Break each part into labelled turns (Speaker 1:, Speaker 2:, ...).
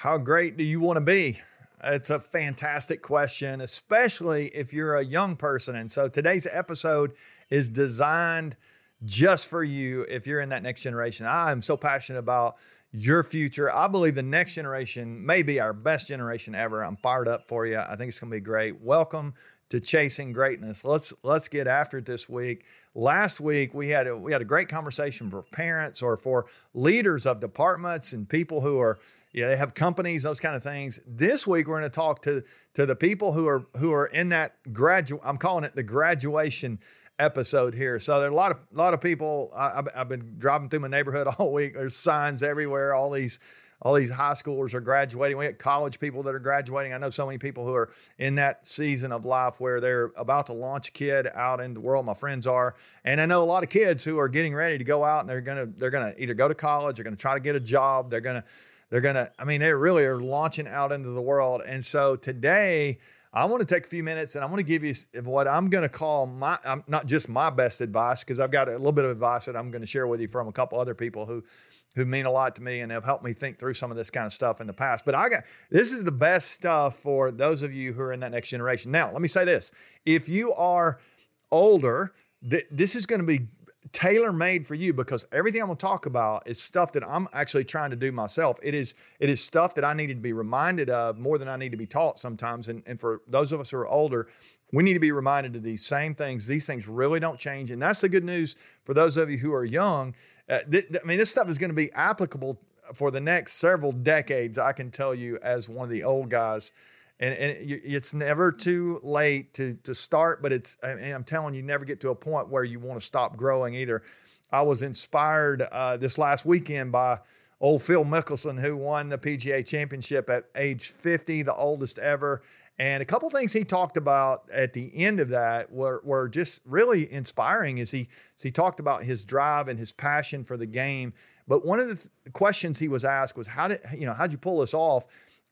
Speaker 1: How great do you want to be? It's a fantastic question, especially if you're a young person. And so today's episode is designed just for you if you're in that next generation. I am so passionate about your future. I believe the next generation may be our best generation ever. I'm fired up for you. I think it's going to be great. Welcome to chasing greatness. Let's let's get after it this week. Last week we had a, we had a great conversation for parents or for leaders of departments and people who are yeah, they have companies, those kind of things. This week we're going to talk to to the people who are who are in that graduate. I'm calling it the graduation episode here. So there are a lot of a lot of people. I, have been driving through my neighborhood all week. There's signs everywhere. All these all these high schoolers are graduating. We got college people that are graduating. I know so many people who are in that season of life where they're about to launch a kid out in the world. My friends are, and I know a lot of kids who are getting ready to go out and they're gonna they're gonna either go to college, they're gonna try to get a job, they're gonna they're going to, I mean, they really are launching out into the world. And so today, I want to take a few minutes and I want to give you what I'm going to call my, I'm not just my best advice, because I've got a little bit of advice that I'm going to share with you from a couple other people who, who mean a lot to me and have helped me think through some of this kind of stuff in the past. But I got this is the best stuff for those of you who are in that next generation. Now, let me say this if you are older, th- this is going to be tailor made for you because everything I'm going to talk about is stuff that I'm actually trying to do myself. It is it is stuff that I needed to be reminded of more than I need to be taught sometimes. And, and for those of us who are older, we need to be reminded of these same things. These things really don't change. And that's the good news for those of you who are young. Uh, th- th- I mean, this stuff is going to be applicable for the next several decades, I can tell you, as one of the old guys and, and it's never too late to to start but it's i'm telling you never get to a point where you want to stop growing either. I was inspired uh, this last weekend by old phil mickelson who won the pga championship at age 50 the oldest ever. And a couple things he talked about at the end of that were, were just really inspiring as he, he talked about his drive and his passion for the game. But one of the th- questions he was asked was how did you know how'd you pull this off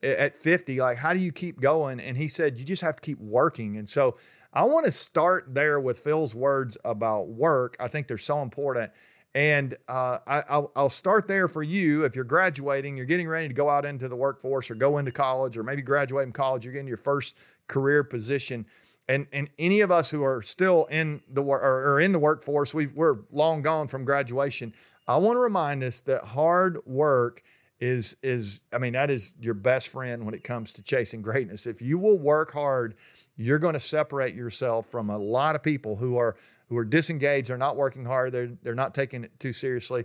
Speaker 1: at 50 like how do you keep going? And he said you just have to keep working. And so i want to start there with phil's words about work. I think they're so important. And uh, I, will start there for you. If you're graduating you're getting ready to go out into the workforce or go into college or maybe graduate from college you're getting your first career position. And and any of us who are still in the or, in the workforce we we're long gone from graduation. I want to remind us that hard work is is I mean that is your best friend when it comes to chasing greatness. If you will work hard, you're going to separate yourself from a lot of people who are who are disengaged, they're not working hard, they're they're not taking it too seriously.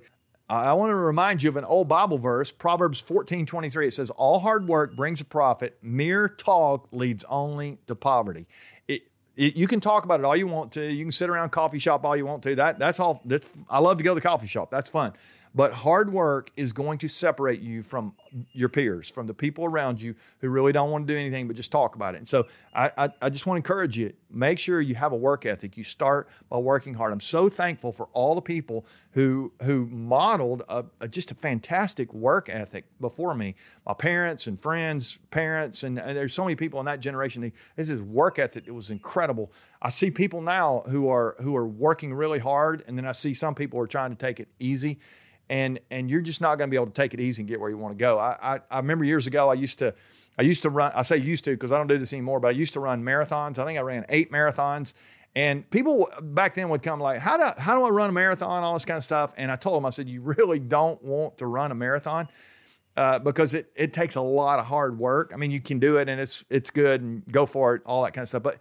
Speaker 1: I want to remind you of an old Bible verse, Proverbs 14 23. It says, All hard work brings a profit, mere talk leads only to poverty. It, it, you can talk about it all you want to. You can sit around coffee shop all you want to. That that's all. That's I love to go to the coffee shop. That's fun. But hard work is going to separate you from your peers, from the people around you who really don't want to do anything but just talk about it. And so I, I, I just want to encourage you make sure you have a work ethic. You start by working hard. I'm so thankful for all the people who who modeled a, a, just a fantastic work ethic before me. My parents and friends, parents, and, and there's so many people in that generation. This is work ethic. It was incredible. I see people now who are who are working really hard, and then I see some people who are trying to take it easy and and you're just not going to be able to take it easy and get where you want to go. I, I, I remember years ago I used to I used to run. I say used to because I don't do this anymore, but I used to run marathons. I think I ran eight marathons. And people back then would come like, how do how do I run a marathon? All this kind of stuff. And I told them, I said, you really don't want to run a marathon uh, because it it takes a lot of hard work. I mean, you can do it and it's it's good and go for it, all that kind of stuff. But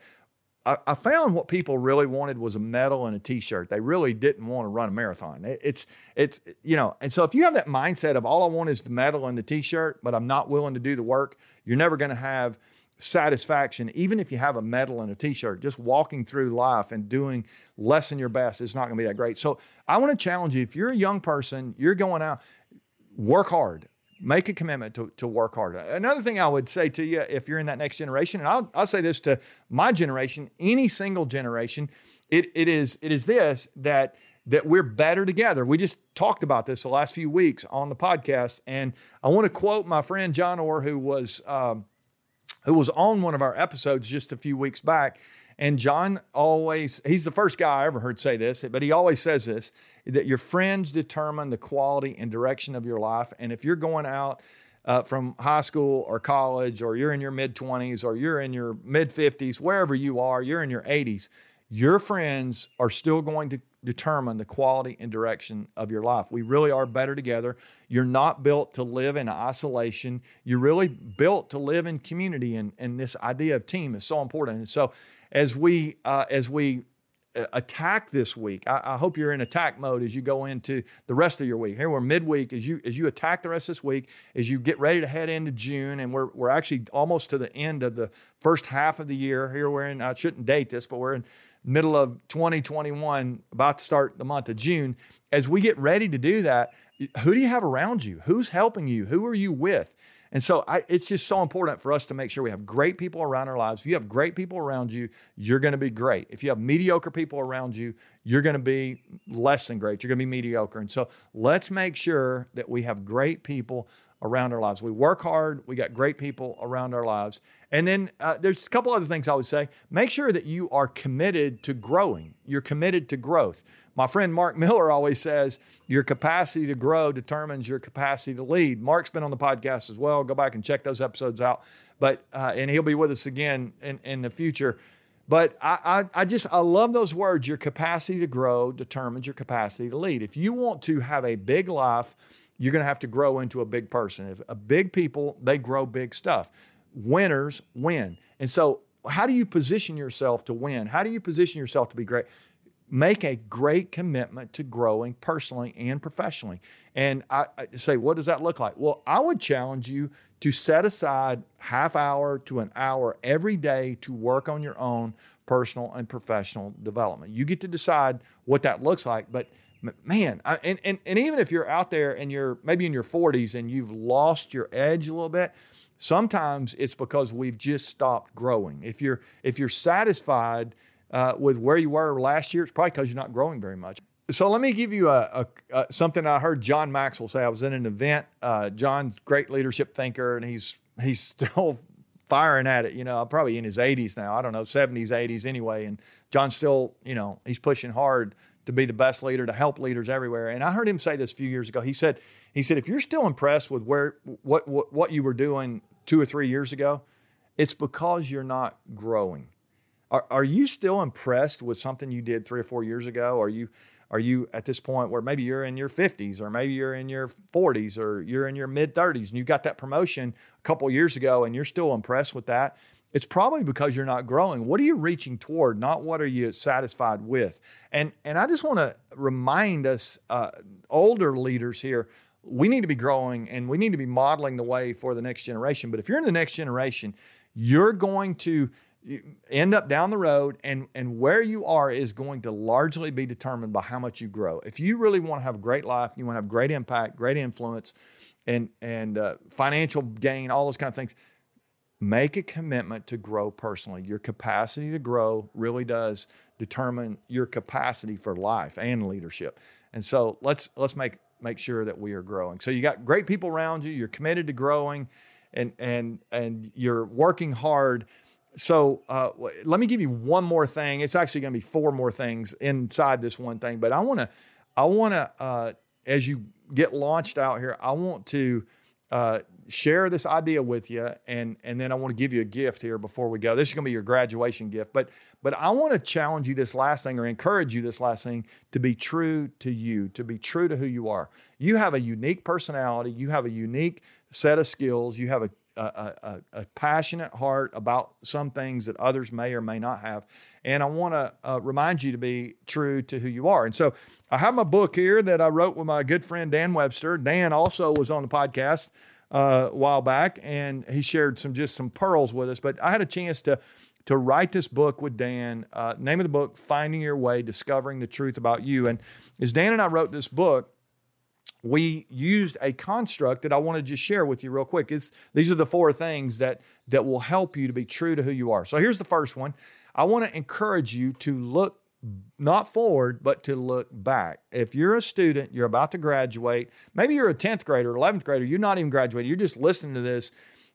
Speaker 1: I, I, found what people really wanted was a medal and a T-shirt. They really didn't want to run a marathon. It, it's it's you know, and so if you have that mindset of all I want is the medal and the T-shirt, but I'm not willing to do the work, you're never going to have satisfaction. Even if you have a medal and a T-shirt, just walking through life and doing less than your best is not going to be that great. So I want to challenge you. If you're a young person, you're going out, work hard make a commitment to, to work harder. Another thing I would say to you, if you're in that next generation, and I'll, I'll say this to my generation, any single generation, it, it is it is this that that we're better together. We just talked about this the last few weeks on the podcast, and I want to quote my friend John Orr, who was um, who was on one of our episodes just a few weeks back. And John always, he's the first guy I ever heard say this, but he always says this that your friends determine the quality and direction of your life. And if you're going out uh, from high school or college, or you're in your mid 20s, or you're in your mid 50s, wherever you are, you're in your 80s, your friends are still going to determine the quality and direction of your life. We really are better together. You're not built to live in isolation. You're really built to live in community, and, and this idea of team is so important. And so, as we uh, as we Uh, attack this week. I, I, hope you're in attack mode as you go into the rest of your week. Here we're midweek as you as you attack the rest of this week, as you get ready to head into June, and we're we're actually almost to the end of the first half of the year. Here we're in. I shouldn't date this, but we're in middle of 2021, about to start the month of June. As we get ready to do that, who do you have around you? Who's helping you? Who are you with? And so I, it's just so important for us to make sure we have great people around our lives. If you have great people around you, you're going to be great. If you have mediocre people around you, you're going to be less than great. You're going to be mediocre. And so let's make sure that we have great people around our lives. We work hard, we got great people around our lives. And then uh, there's a couple other things I would say. Make sure that you are committed to growing. You're committed to growth. My friend Mark Miller always says your capacity to grow determines your capacity to lead. Mark's been on the podcast as well. Go back and check those episodes out. But uh, and he'll be with us again in, in the future. But I, I, I just I love those words. Your capacity to grow determines your capacity to lead. If you want to have a big life, you're going to have to grow into a big person. If a big people, they grow big stuff. Winners win. And so, how do you position yourself to win? How do you position yourself to be great? Make a great commitment to growing personally and professionally. And I, I, say, what does that look like? Well, I would challenge you to set aside half hour to an hour every day to work on your own personal and professional development. You get to decide what that looks like, but man, I, and, and, and even if you're out there and you're maybe in your 40s and you've lost your edge a little bit, sometimes it's because we've just stopped growing. If you're if you're satisfied uh, with where you were last year, it's probably because you're not growing very much. So let me give you a, a, a, something I heard John Maxwell say. I was in an event. Uh, John's great leadership thinker, and he's he's still firing at it. You know, probably in his 80s now. I don't know, 70s, 80s anyway. And John's still, you know, he's pushing hard to be the best leader, to help leaders everywhere. And I heard him say this a few years ago. He said, he said, if you're still impressed with where what what, what you were doing two or three years ago, it's because you're not growing. Are, are you still impressed with something you did three or four years ago? Are you are you at this point where maybe you're in your 50s or maybe you're in your 40s or you're in your mid 30s and you got that promotion a couple years ago and you're still impressed with that? It's probably because you're not growing. What are you reaching toward? Not what are you satisfied with? And and I just want to remind us, uh, older leaders here, we need to be growing and we need to be modeling the way for the next generation. But if you're in the next generation, you're going to you end up down the road and and where you are is going to largely be determined by how much you grow. If you really want to have a great life you want to have great impact great influence and and uh, financial gain all those kind of things make a commitment to grow personally. Your capacity to grow really does determine your capacity for life and leadership. And so let's let's make make sure that we are growing. So you got great people around you you're committed to growing and and and you're working hard so uh, let me give you one more thing. It's actually going to be four more things inside this one thing, but I want to, I want to, uh, as you get launched out here, I want to uh, share this idea with you, and and then I want to give you a gift here before we go. This is going to be your graduation gift, but but I want to challenge you this last thing or encourage you this last thing to be true to you, to be true to who you are. You have a unique personality. You have a unique set of skills. You have a a, a, a, passionate heart about some things that others may or may not have. And I want to uh, remind you to be true to who you are. And so I have my book here that I wrote with my good friend Dan Webster. Dan also was on the podcast uh, a while back, and he shared some just some pearls with us. But I had a chance to to write this book with Dan. Uh, name of the book: Finding Your Way, Discovering the Truth About You. And as Dan and I wrote this book, we used a construct that I want to just share with you real quick. It's, these are the four things that, that will help you to be true to who you are. So here's the first one. I want to encourage you to look not forward, but to look back. If you're a student, you're about to graduate, maybe you're a 10th grader, 11th grader, you're not even graduated, you're just listening to this.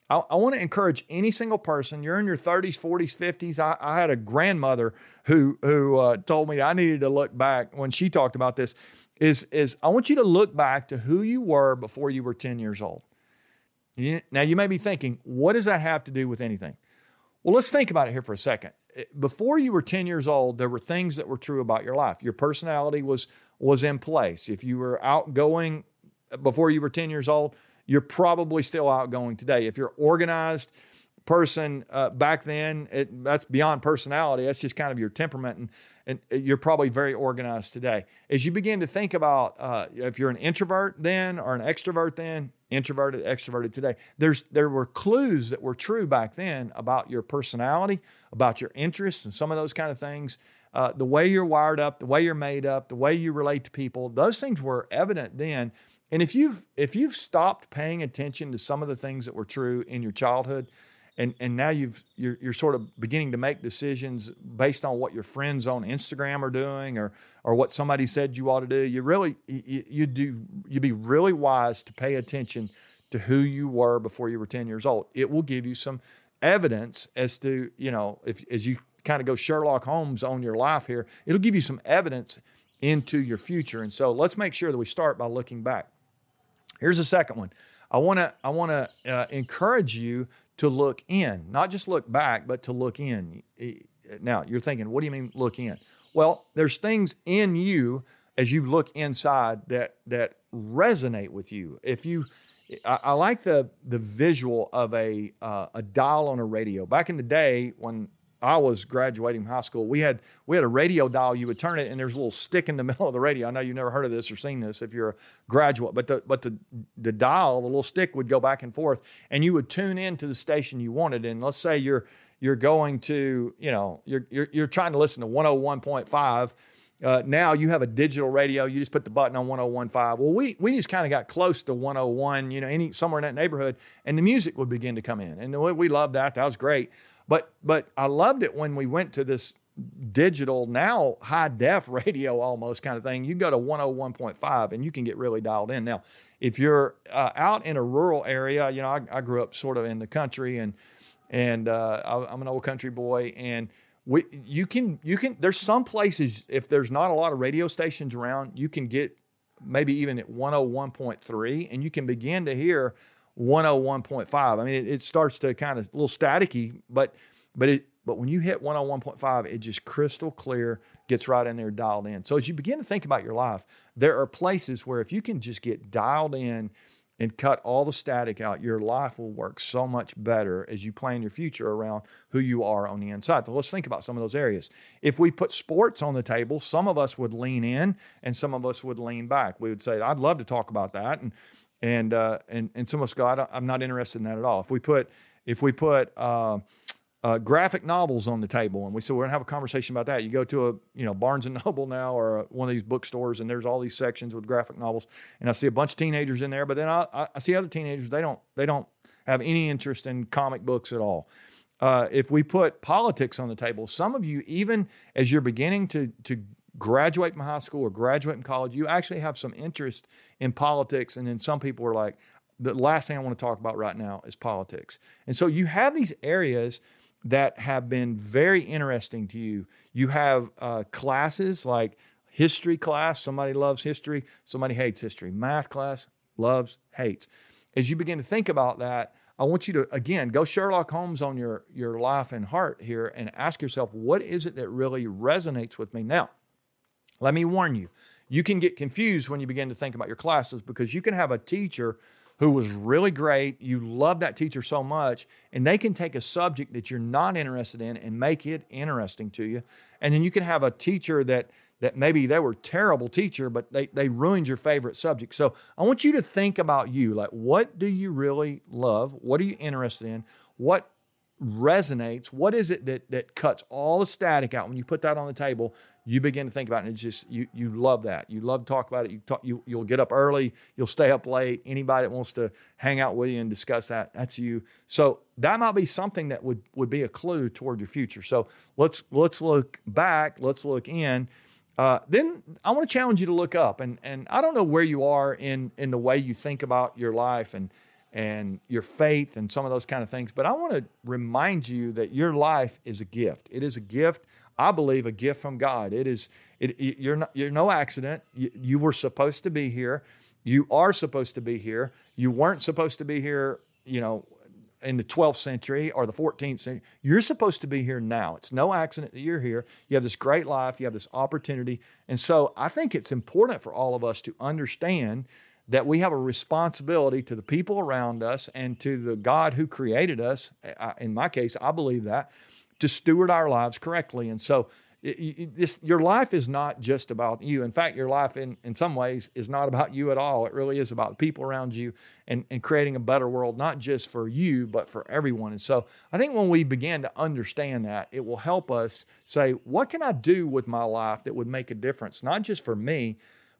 Speaker 1: I, I want to encourage any single person. You're in your 30s, 40s, 50s. I, I had a grandmother who who uh, told me I needed to look back when she talked about this is, is I want you to look back to who you were before you were 10 years old. Now, you may be thinking, what does that have to do with anything? Well, let's think about it here for a second. Eh, before you were 10 years old, there were things that were true about your life. Your personality was was in place. If you were outgoing eh, before you were 10 years old, you're probably still outgoing today. If you're organized, person uh, back then, it, that's beyond personality. That's just kind of your temperament, and, and you're probably very organized today. As you begin to think about uh, if you're an introvert then or an extrovert then, introverted, extroverted today, there's there were clues that were true back then about your personality, about your interests, and some of those kind of things. Uh, the way you're wired up, the way you're made up, the way you relate to people, those things were evident then. And if you've if you've stopped paying attention to some of the things that were true in your childhood, and and now you've you're, you're sort of beginning to make decisions based on what your friends on Instagram are doing or or what somebody said you ought to do. You really you, you do you'd be really wise to pay attention to who you were before you were 10 years old. It will give you some evidence as to, you know, if as you kind of go Sherlock Holmes on your life here, it'll give you some evidence into your future. And so let's make sure that we start by looking back. Here's the second one. I want to I want to uh, encourage you to look in, not just look back, but to look in. Now, you're thinking, what do you mean look in? Well, there's things in you as you look inside that that resonate with you. If you I, I like the the visual of a uh, a dial on a radio. Back in the day when I was graduating high school, we had we had a radio dial. You would turn it, and there's a little stick in the middle of the radio. I know you've never heard of this or seen this if you're a graduate, but the but the the dial, the little stick would go back and forth, and you would tune in to the station you wanted. And let's say you're you're going to you know you're you're, you're trying to listen to 101.5. Uh, now you have a digital radio. You just put the button on 101.5. Well, we we just kind of got close to 101, you know, any somewhere in that neighborhood, and the music would begin to come in, and we loved that. That was great. But but I loved it when we went to this digital now high def radio almost kind of thing. You go to 101.5 and you can get really dialed in. Now, if you're uh, out in a rural area, you know, I, I, grew up sort of in the country and and uh, I, I'm an old country boy and we, you can you can there's some places if there's not a lot of radio stations around you can get maybe even at 101.3 and you can begin to hear 101.5. I mean, it, it starts to kind of a little staticky, but but it but when you hit 101.5, it just crystal clear, gets right in there dialed in. So as you begin to think about your life, there are places where if you can just get dialed in and cut all the static out, your life will work so much better as you plan your future around who you are on the inside. So let's think about some of those areas. If we put sports on the table, some of us would lean in and some of us would lean back. We would say, I'd love to talk about that. And and uh, and and some of us go, I am not interested in that at all. If we put if we put uh, uh, graphic novels on the table and we say we're gonna have a conversation about that, you go to a you know Barnes and Noble now or a, one of these bookstores and there's all these sections with graphic novels, and I see a bunch of teenagers in there, but then I, I see other teenagers they don't they don't have any interest in comic books at all. Uh, if we put politics on the table, some of you, even as you're beginning to to graduate from high school or graduate from college, you actually have some interest in politics. And then some people are like, the last thing I want to talk about right now is politics. And so you have these areas that have been very interesting to you. You have uh, classes like history class, somebody loves history, somebody hates history. Math class, loves, hates. As you begin to think about that, I want you to again go Sherlock Holmes on your your life and heart here and ask yourself what is it that really resonates with me now let me warn you, you can get confused when you begin to think about your classes because you can have a teacher who was really great. You love that teacher so much, and they can take a subject that you're not interested in and make it interesting to you. And then you can have a teacher that that maybe they were terrible teacher, but they, they ruined your favorite subject. So I want you to think about you. Like, what do you really love? What are you interested in? What resonates? What is it that that cuts all the static out when you put that on the table? You begin to think about it and it's just you you love that. You love to talk about it. You talk you you'll get up early you'll stay up late. Anybody that wants to hang out with you and discuss that that's you. So that might be something that would would be a clue toward your future. So let's let's look back let's look in. Uh, then I want to challenge you to look up and and I don't know where you are in in the way you think about your life and and your faith and some of those kind of things but I want to remind you that your life is a gift it is a gift I believe, a gift from God. It is, it, you're, not, you're no accident. You, you were supposed to be here. You are supposed to be here. You weren't supposed to be here you know, in the 12th century or the 14th century. You're supposed to be here now. It's no accident that you're here. You have this great life, you have this opportunity. And so I think it's important for all of us to understand that we have a responsibility to the people around us and to the God who created us. Eh, in my case, I believe that to steward our lives correctly. And so this, your life is not just about you. In fact, your life in, in some ways is not about you at all. It really is about the people around you and, and creating a better world, not just for you, but for everyone. And so I think when we begin to understand that, it will help us say, what can I do with my life that would make a difference, not just for me,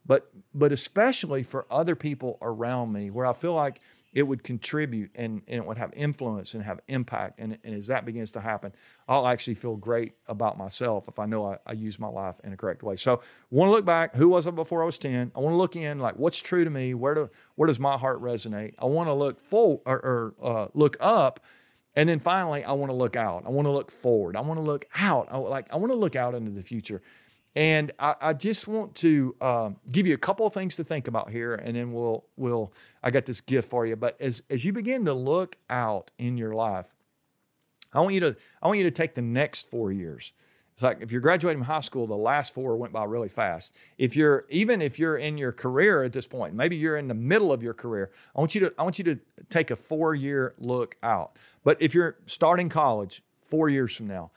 Speaker 1: but but especially for other people around me, where I feel like it would contribute and, and it would have influence and have impact. And, and as that begins to happen, I'll actually feel great about myself if I know I, I use my life in a correct way. So want to look back. Who was I before I was 10? I want to look in, like what's true to me? Where do where does my heart resonate? I want to look full or, or uh, look up. And then finally, I want to look out. I want to look forward. I want to look out. I, like I want to look out into the future. And I, I just want to uh, give you a couple of things to think about here, and then we'll we'll I got this gift for you. But as as you begin to look out in your life, I want you to I want you to take the next four years. It's like if you're graduating from high school, the last four went by really fast. If you're even if you're in your career at this point, maybe you're in the middle of your career, I want you to I want you to take a four year look out. But if you're starting college four years from now,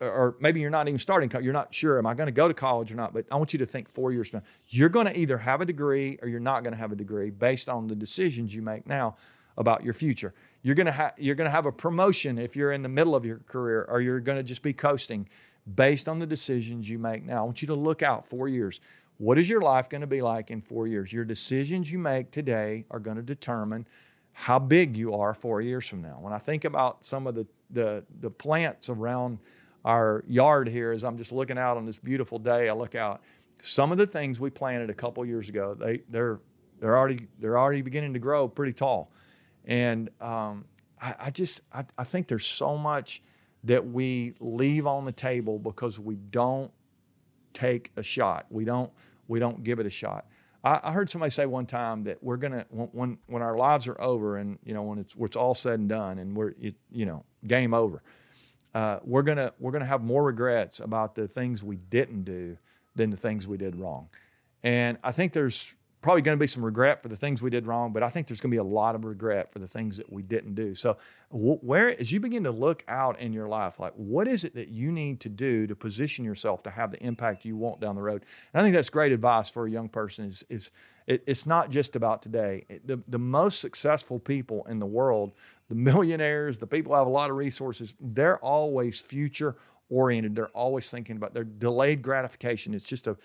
Speaker 1: or maybe you're not even starting you're not sure am i going to go to college or not but i want you to think four years from now. You're going to either have a degree or you're not going to have a degree based on the decisions you make now about your future. You're going to have you're going to have a promotion if you're in the middle of your career or you're going to just be coasting based on the decisions you make now. I want you to look out four years. What is your life going to be like in four years? Your decisions you make today are going to determine how big you are four years from now. When i think about some of the the, the plants around our yard here as I'm just looking out on this beautiful day. I look out. Some of the things we planted a couple years ago, they they're they're already they're already beginning to grow pretty tall, and um, I, I, just I, I think there's so much that we leave on the table because we don't take a shot. We don't we don't give it a shot. I, I heard somebody say one time that we're gonna when when our lives are over and you know when it's when it's all said and done and we're it, you know game over uh, we're gonna we're gonna have more regrets about the things we didn't do than the things we did wrong. And I think there's probably going to be some regret for the things we did wrong, but I think there's going to be a lot of regret for the things that we didn't do. So, where as you begin to look out in your life, like what is it that you need to do to position yourself to have the impact you want down the road? And I think that's great advice for a young person. Is is it, it's not just about today. the the most successful people in the world the millionaires, the people who have a lot of resources, they're always future oriented. They're always thinking about their delayed gratification. It's just a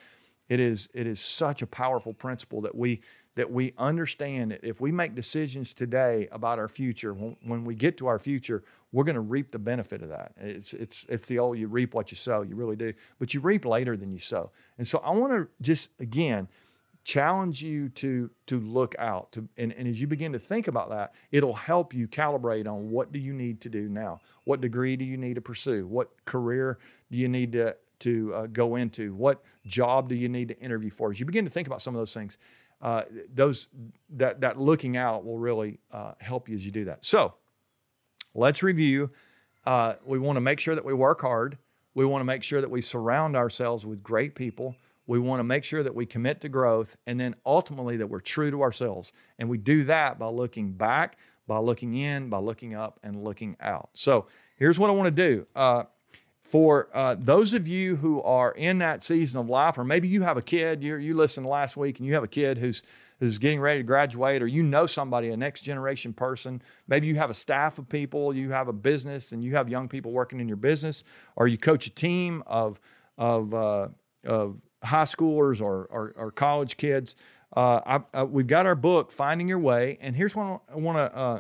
Speaker 1: it is it is such a powerful principle that we that we understand that if we make decisions today about our future, when, when we get to our future, we're going to reap the benefit of that. It's it's it's the old you reap what you sow. You really do, but you reap later than you sow. And so I want to just again challenge you to to look out to and, and as you begin to think about that it'll help you calibrate on what do you need to do now? What degree do you need to pursue? What career do you need to to uh, go into? What job do you need to interview for? As you begin to think about some of those things uh, those that that looking out will really uh, help you as you do that. So let's review uh, we want to make sure that we work hard. We want to make sure that we surround ourselves with great people we want to make sure that we commit to growth and then ultimately that we're true to ourselves. And we do that by looking back, by looking in, by looking up, and looking out. So here's what I want to do. Uh, for uh, those of you who are in that season of life, or maybe you have a kid, you you listened last week and you have a kid who's who's getting ready to graduate, or you know somebody, a next generation person. Maybe you have a staff of people, you have a business, and you have young people working in your business, or you coach a team of of uh, of high schoolers or, or, or college kids. Uh, I, I, we've got our book, Finding Your Way, and here's what I want to uh,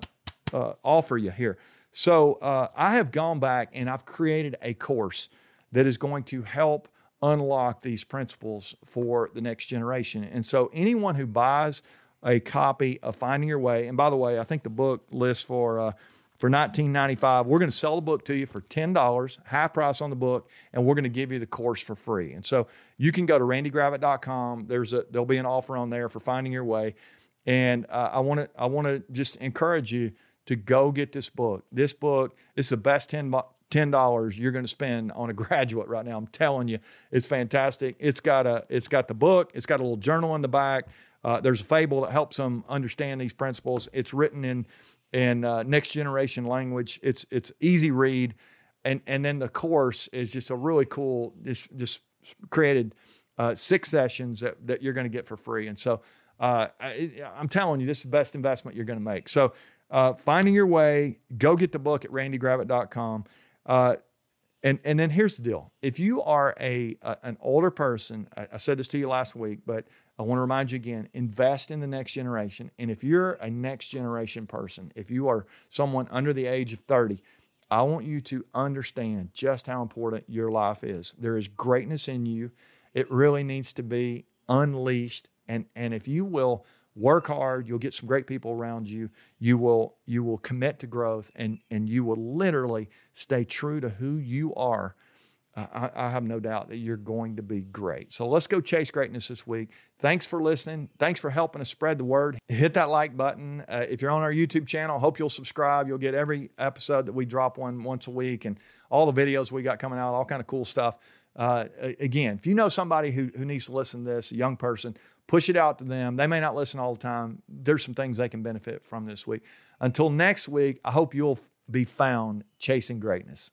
Speaker 1: uh, offer you here. So uh, I have gone back and I've created a course that is going to help unlock these principles for the next generation. And so anyone who buys a copy of Finding Your Way, and by the way, I think the book lists for uh, for 19.95 we're going to sell the book to you for $10 half price on the book and we're going to give you the course for free and so you can go to randygravitt.com there's a there'll be an offer on there for finding your way And uh, I want to I want to just encourage you to go get this book. This book is the best 10 dollars you're going to spend on a graduate right now. I'm telling you, it's fantastic. It's got a it's got the book. It's got a little journal in the back. Uh, there's a fable that helps them understand these principles. It's written in in uh, next generation language. It's it's easy read, and and then the course is just a really cool. Just just created uh, six sessions that that you're going to get for free. And so uh, I, am telling you, this is the best investment you're going to make. So uh, finding your way, go get the book at randygravitt.com. Uh, and and then here's the deal: if you are a, a an older person, I, I, said this to you last week, but I want to remind you again: invest in the next generation. And if you're a next generation person, if you are someone under the age of 30, I want you to understand just how important your life is. There is greatness in you. It really needs to be unleashed. And and if you will work hard you'll get some great people around you you will you will commit to growth and and you will literally stay true to who you are I, I, have no doubt that you're going to be great so let's go chase greatness this week thanks for listening thanks for helping us spread the word hit that like button uh, if you're on our youtube channel hope you'll subscribe you'll get every episode that we drop one once a week and all the videos we got coming out all kind of cool stuff uh, again if you know somebody who, who needs to listen to this a young person push it out to them. They may not listen all the time. There's some things they can benefit from this week. Until next week, I hope you'll be found chasing greatness.